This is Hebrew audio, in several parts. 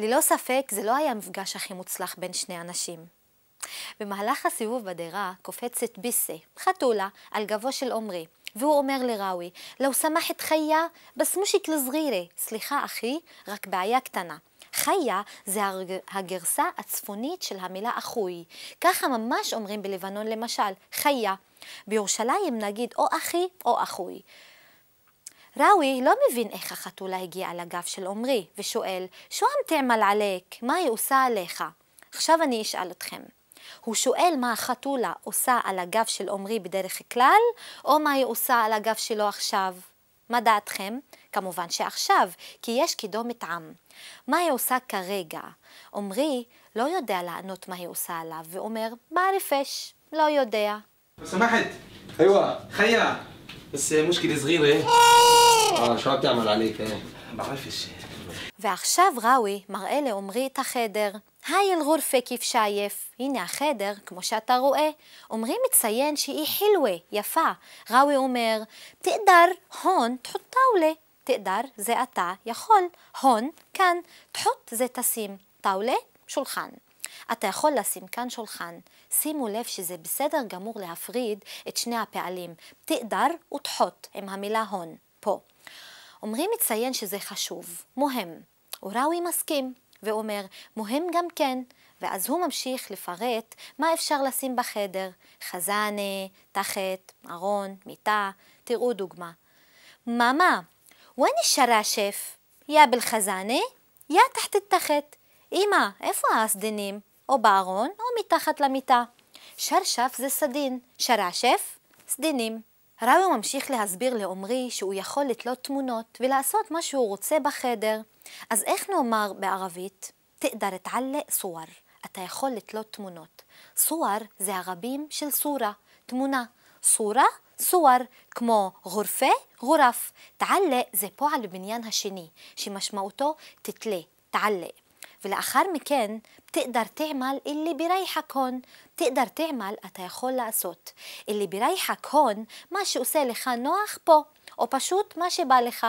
ללא ספק זה לא היה המפגש הכי מוצלח בין שני אנשים. במהלך הסיבוב בדירה קופצת ביסה, חתולה, על גבו של עומרי, והוא אומר לראוי, לא סמחת חיה, בס מושיק לזרירה. סליחה אחי, רק בעיה קטנה. חיה זה הגרסה הצפונית של המילה אחוי. ככה ממש אומרים בלבנון למשל, חיה. בירושלים נגיד או אחי או אחוי. ראוי לא מבין איך החתולה הגיעה לגב של עומרי, ושואל, שו עם תעמל עליק, מה היא עושה עליך? עכשיו אני אשאל אתכם. הוא שואל מה החתולה עושה על הגב של עומרי בדרך כלל, או מה היא עושה על הגב שלו עכשיו? מה דעתכם? כמובן שעכשיו, כי יש קידומת עם. מה היא עושה כרגע? עומרי לא יודע לענות מה היא עושה עליו, ואומר, בערפש, לא יודע. سمحت ايوه خيا بس مشكلة صغيرة اه شو عم تعمل عليك ايه بعرفش ועכשיו ראוי מראה לעומרי את החדר. היי אל-גורפה כיף שייף. הנה החדר, כמו שאתה רואה. עומרי מציין שהיא חילווה, יפה. ראוי אומר, תקדר, הון, תחות טאולה. תקדר זה אתה, יכול. הון, כאן. תחות זה תשים. טאולה, שולחן. אתה יכול לשים כאן שולחן. שימו לב שזה בסדר גמור להפריד את שני הפעלים, תקדר ותחות עם המילה הון, פה. אומרים מציין שזה חשוב, מוהם. אוראווי מסכים, ואומר, מוהם גם כן, ואז הוא ממשיך לפרט מה אפשר לשים בחדר, חזנה, אה, תחת, ארון, מיטה, תראו דוגמה. מאמה, ואין שף, יא בל חזנה, אה? יא תחת תחת. אמא, איפה הסדינים? או בארון או מתחת למיטה. שרשף זה סדין, שרשף, סדינים. ראוי ממשיך להסביר לעומרי שהוא יכול לתלות תמונות ולעשות מה שהוא רוצה בחדר. אז איך נאמר בערבית? תקדר תעלק סואר. אתה יכול לתלות תמונות. סואר זה הרבים של סורה, תמונה. סורה, סואר, כמו גורפה, גורף. תעלה זה פועל בבניין השני, שמשמעותו תתלה, תעלה. ולאחר מכן תקדר תעמל אלי ברייחק הון. תקדר תעמל אתה יכול לעשות. אלי ברייחק הון, מה שעושה לך נוח פה, או פשוט מה שבא לך.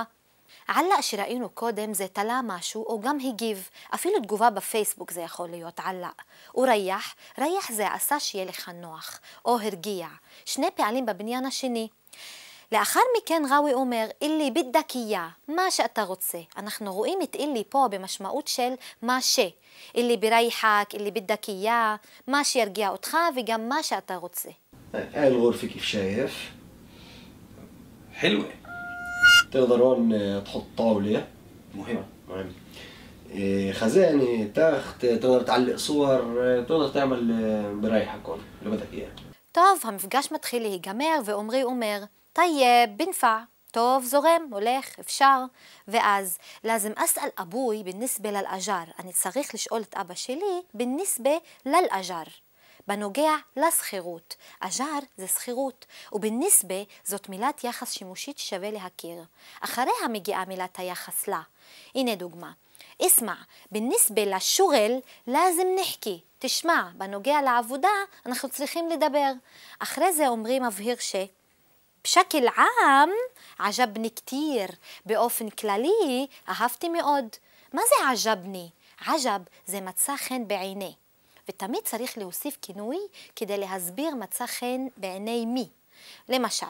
עלק שראינו קודם זה תלה משהו או גם הגיב, אפילו תגובה בפייסבוק זה יכול להיות עלק. ורייח, רייח זה עשה שיהיה לך נוח, או הרגיע, שני פעלים בבניין השני. לאחר מכן ראוי אומר, אילי בדקיה, מה שאתה רוצה. אנחנו רואים את אילי פה במשמעות של מה ש. אילי ברייחק, אילי בדקיה, מה שירגיע אותך וגם מה שאתה רוצה. هاي الغرفة كيف شايف حلوة تقدر هون آه، تحط طاولة مهم مهم إيه، خزانة تخت تقدر تعلق صور آه، تقدر تعمل آه، بريحك هون اللي بدك اياه טוב, המפגש מתחיל להיגמר ועומרי אומר, טייב, בנפע. טוב, זורם, הולך, אפשר. ואז, לאזם אסאל אבוי בנסבה לאג'ר. אני צריך לשאול את אבא שלי בנסבה לאג'ר. בנוגע לשכירות. אג'ר זה שכירות, ובנסבה זאת מילת יחס שימושית ששווה להכיר. אחריה מגיעה מילת היחס לה. הנה דוגמה. اسمع بالنسبة לשוגל لازم נחכי. תשמע, בנוגע לעבודה אנחנו צריכים לדבר. אחרי זה עומרי מבהיר ש... بشكل عام عجبني كتير באופן כללי אהבתי מאוד. מה זה עג'בני? עג'ב זה מצא חן בעיני. ותמיד צריך להוסיף כינוי כדי להסביר מצא חן בעיני מי. למשל,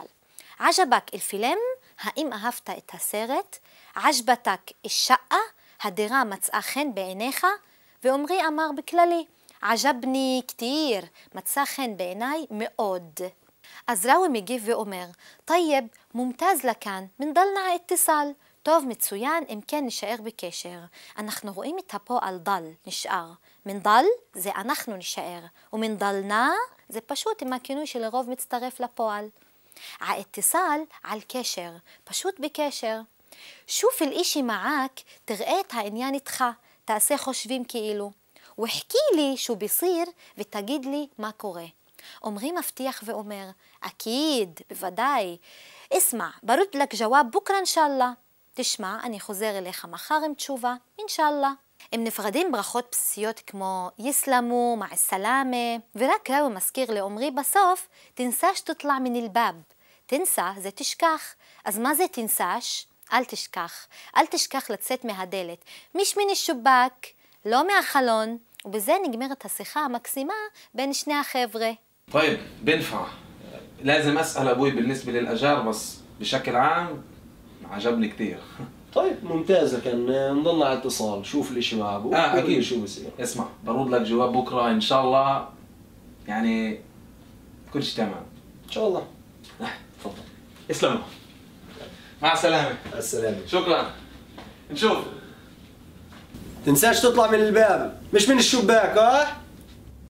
עג'בק אל-פילם, האם אהבת את הסרט? עג'בתק אל-שאה, הדירה מצאה חן בעיניך? ועמרי אמר בכללי, עג'בני כתיר, מצא חן בעיניי מאוד. אז ראוי מגיב ואומר, طيب، ممتاز لكان، منضلنا ع اتصال. טוב, מצוין, אם כן נשאר בקשר. אנחנו רואים את הפועל ضل, נשאר. منضل זה אנחנו נשאר, ומנדלנה זה פשוט עם הכינוי שלרוב מצטרף לפועל. האתסל על קשר, פשוט בקשר. שוף אל אישי מעק, תראה את העניין איתך, תעשה חושבים כאילו. והחכי לי שהוא בסיר ותגיד לי מה קורה. עומרי מבטיח ואומר, אקיד, בוודאי. אסמע, ברד לק ג'וואב בוקרה אינשאללה. תשמע, אני חוזר אליך מחר עם תשובה, אינשאללה. הם נפרדים ברכות בסיסיות כמו יסלמו, מע סלאמה, ורק ראוי מזכיר לעומרי בסוף, תנסש תטלע מן אל-באב. תנסה זה תשכח. אז מה זה תנסש? אל תשכח. אל תשכח לצאת מהדלת. מיש מן א-שובאק, לא מהחלון, ובזה نגמרת השיחה המקסימה בין שני החבר'ה. طيب بنفع. لازم أسأل أبوي بالنسبة للأجار بس بشكل عام عجبني كثير طيب ممتاز آه، نضلنا على اتصال. شوف الإشي مع أبوك آه أكيد. شو بصير. اسمع برد لك جواب بكرة إن شاء الله. يعني كل شيء تمام. إن شاء الله. آه، تفضل. اسلموا مع السلامة. السلامة. شكرا. نشوف. تنساش تطلع من الباب. مش من الشباك ها؟